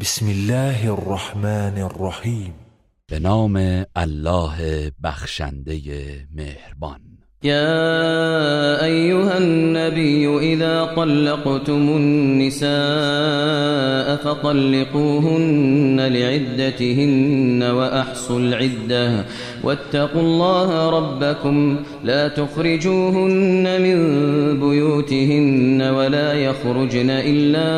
بسم الله الرحمن الرحیم. به نام الله بخشنده مهربان. يا أيها النبي إذا طلقتم النساء فطلقوهن لعدتهن وأحصوا العدة واتقوا الله ربكم لا تخرجوهن من بيوتهن ولا يخرجن إلا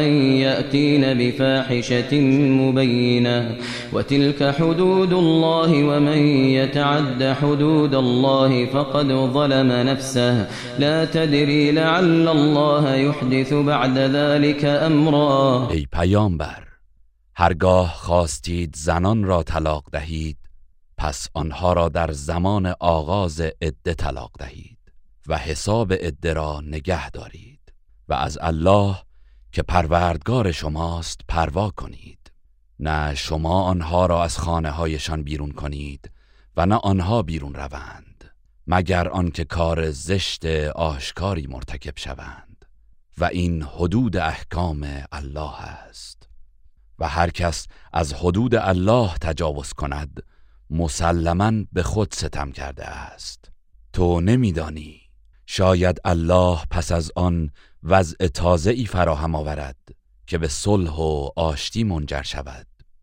أن يأتين بفاحشة مبينة وتلك حدود الله ومن يتعد حدود الله فقد ظلم نفسه. لا تدري لعل الله يحدث بعد ذلك امرا ای پیامبر هرگاه خواستید زنان را طلاق دهید پس آنها را در زمان آغاز عده طلاق دهید و حساب عده را نگه دارید و از الله که پروردگار شماست پروا کنید. نه شما آنها را از خانه هایشان بیرون کنید و نه آنها بیرون روند. مگر آنکه کار زشت آشکاری مرتکب شوند و این حدود احکام الله است. و هر کس از حدود الله تجاوز کند مسلما به خود ستم کرده است. تو نمیدانی شاید الله پس از آن وضع تازه ای فراهم آورد که به صلح و آشتی منجر شود.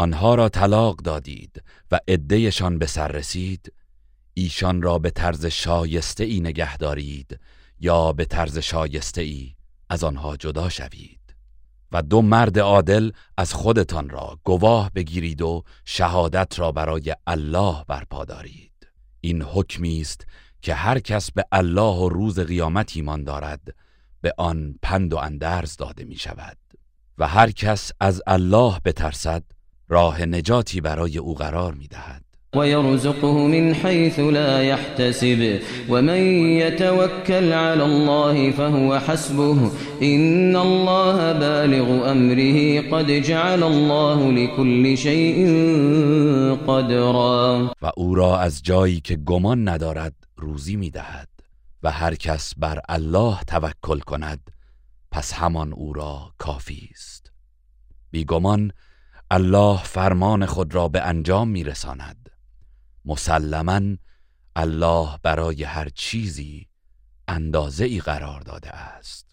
آنها را طلاق دادید و عدهشان به سر رسید. ایشان را به طرز شایسته ای نگه دارید یا به طرز شایسته ای از آنها جدا شوید. و دو مرد عادل از خودتان را گواه بگیرید و شهادت را برای الله برپا دارید. این حکمی است که هر کس به الله و روز قیامت ایمان دارد به آن پند و اندرز داده می شود و هر کس از الله بترسد راه نجاتی برای او قرار می دهد ويرزقه من حيث لا يحتسب. ومن يتوكل على الله فهو حسبه. إن الله بالغ أمره. قد جعل الله لكل شيء قدرا. و او را از جایی که گمان ندارد روزی می دهد و هر کس بر الله توکل کند پس همان او را کافی است. بیگمان الله فرمان خود را به انجام میرساند. مسلما الله برای هر چیزی اندازه ای قرار داده است.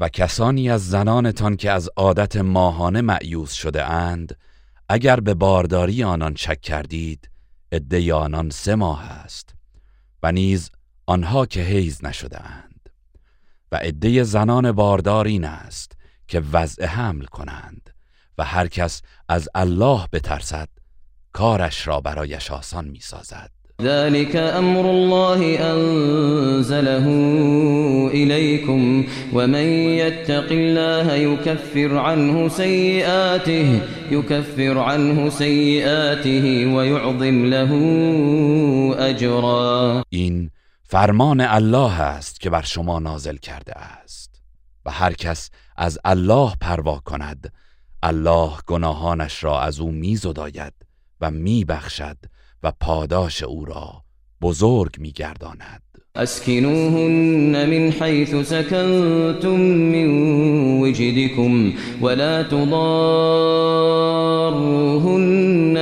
و کسانی از زنانتان که از عادت ماهانه معیوز شده اند اگر به بارداری آنان شک کردید عده آنان سه ماه است و نیز آنها که حیز نشده اند. و عده زنان باردار این است که وضع حمل کنند و هر کس از الله بترسد کارش را برایش آسان می سازد ذلك أمر الله أنزله إليكم ومن يتق الله يكفر عنه سيئاته يكفر عنه سيئاته ويعظم له أجرا. این فرمان الله است که بر شما نازل کرده است و هر کس از الله پروا کند الله گناهانش را از او میزداید و میبخشد و پاداش او را بزرگ میگرداند. أسكنوهن من حيث سكنتم من وجدكم ولا تضاروهن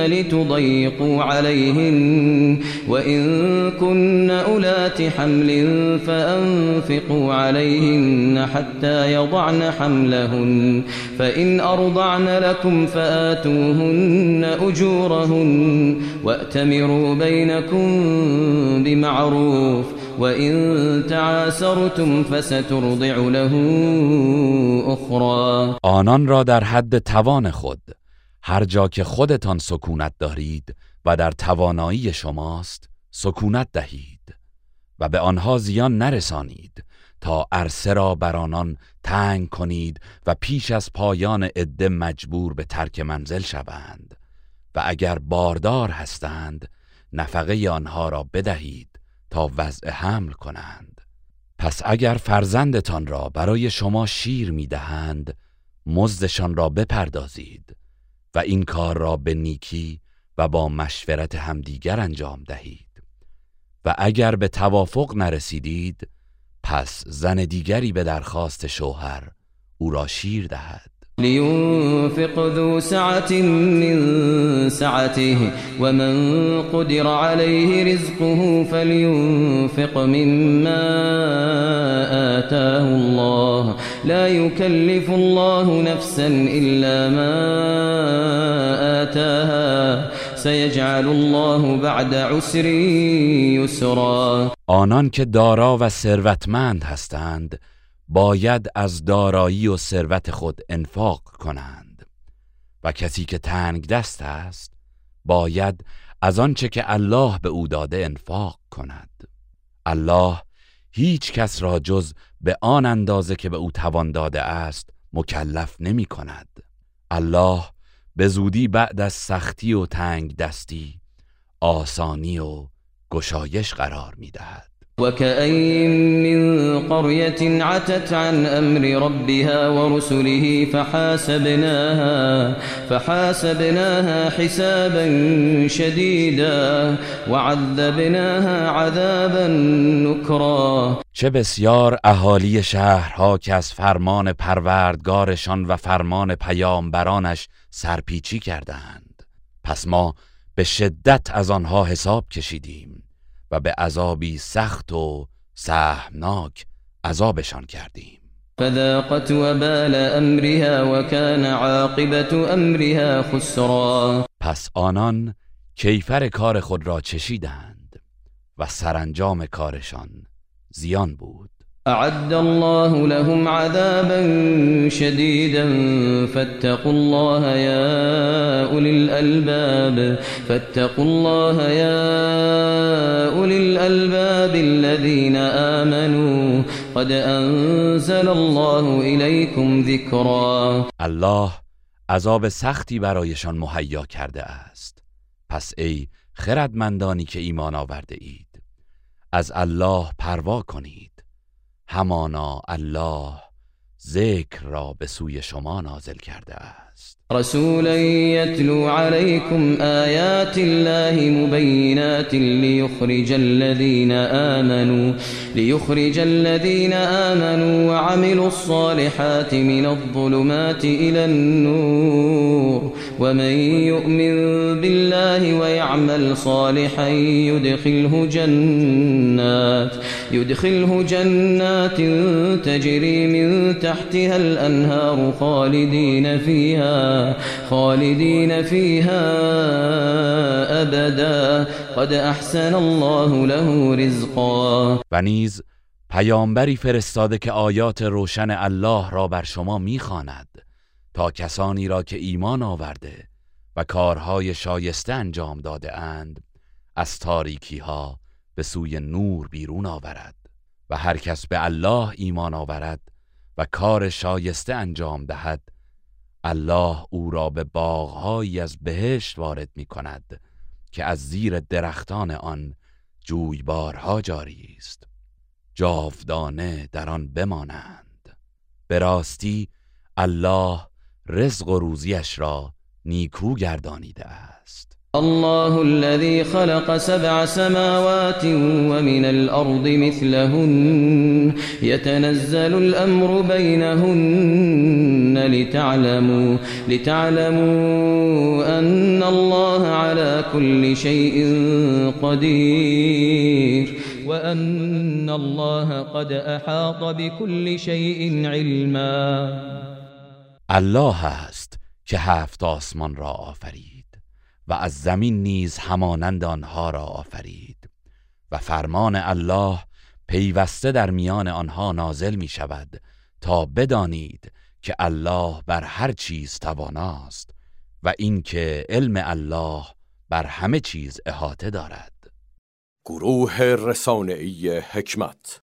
لتضيقوا عليهن وإن كن أولات حمل فأنفقوا عليهن حتى يضعن حملهن فإن أرضعن لكم فآتوهن أجورهن وأتمروا بينكم بالمعروف وإن تعاسرتم فسترضع له أخرى. آنان را در حد توان خود هر جا که خودتان سکونت دارید و در توانایی شماست سکونت دهید و به آنها زیان نرسانید تا عرصه را بر آنان تنگ کنید و پیش از پایان عده مجبور به ترک منزل شوند و اگر باردار هستند نفقه آنها را بدهید تا وضع حمل کنند. پس اگر فرزندتان را برای شما شیر می‌دهند مزدشان را بپردازید و این کار را به نیکی و با مشورت همدیگر انجام دهید. و اگر به توافق نرسیدید پس زن دیگری به درخواست شوهر او را شیر دهد. لينفق ذو سعة من سعته ومن قدر عليه رزقه فلينفق مما آتاه الله. لا يكلف الله نفسا إلا ما آتاها. سيجعل الله بعد عسر يسرا. آنان که دارا و ثروتمند هستند باید از دارایی و ثروت خود انفاق کنند. و کسی که تنگ دست است باید از آنچه که الله به او داده انفاق کند. الله هیچ کس را جز به آن اندازه که به او توان داده است مکلف نمی کند. الله به زودی بعد از سختی و تنگ دستی آسانی و گشایش قرار می دهد. وكاين من قريه عتت عن امر ربها ورسله فحاسبناها فحاسبناها حسابا شديدا وعذبناها عذابا نكرا. چه بسیار اهالی شهرها که از فرمان پروردگارشان و فرمان پیامبرانش سرپیچی کردند پس ما به شدت از آنها حساب کشیدیم. و به عذابی سخت و سهمناک عذابشان کردیم. فذاقت وبال امرها وكان عاقبت امرها خسرا. پس آنان کیفر کار خود را چشیدند و سرانجام کارشان زیان بود. أعد الله لهم عذابا شديدا. فاتقوا الله يا أولي الألباب. فاتقوا الله يا أولي الألباب الذين آمنوا. قد أنزل الله إليكم ذكرا. الله عذاب سختی برایشان مهیا کرده است. پس ای خردمندانی که ایمان آورده اید از الله پروا کنید. همانا الله ذکر را به سوی شما نازل کرده است. رسولا يتلو عليكم آيات الله مبينات ليخرج الذين آمنوا ليخرج الذين آمنوا وعملوا الصالحات من الظلمات إلى النور. ومن يؤمن بالله ويعمل صالحا يدخله جنات يدخله جنات تجري من تحتها الأنهار خالدين فيها خالدين فيها أبدا. قد أحسن الله له رزقا. و نیز پیامبری فرستاده که آیات روشن الله را بر شما می‌خواند تا کسانی را که ایمان آورده و کارهای شایسته انجام داده اند از تاریکی ها به سوی نور بیرون آورد و هر کس به الله ایمان آورد و کار شایسته انجام دهد الله او را به باغهایی از بهشت وارد می کند که از زیر درختان آن جویبارها جاری است. جاودانه در آن بمانند. به راستی الله رزق و روزیش را نیکو گردانیده است. الله الذي خلق سبع سماوات ومن الأرض مثلهن. يتنزل الأمر بينهن لتعلموا لتعلموا أن الله على كل شيء قدير. وأن الله قد أحاط بكل شيء علما. الله است که هفت آسمان را آفرید. و از زمین نیز همانند آنها را آفرید. و فرمان الله پیوسته در میان آنها نازل می شود تا بدانید که الله بر هر چیز تواناست و اینکه علم الله بر همه چیز احاطه دارد. گروه رسانه‌ای حکمت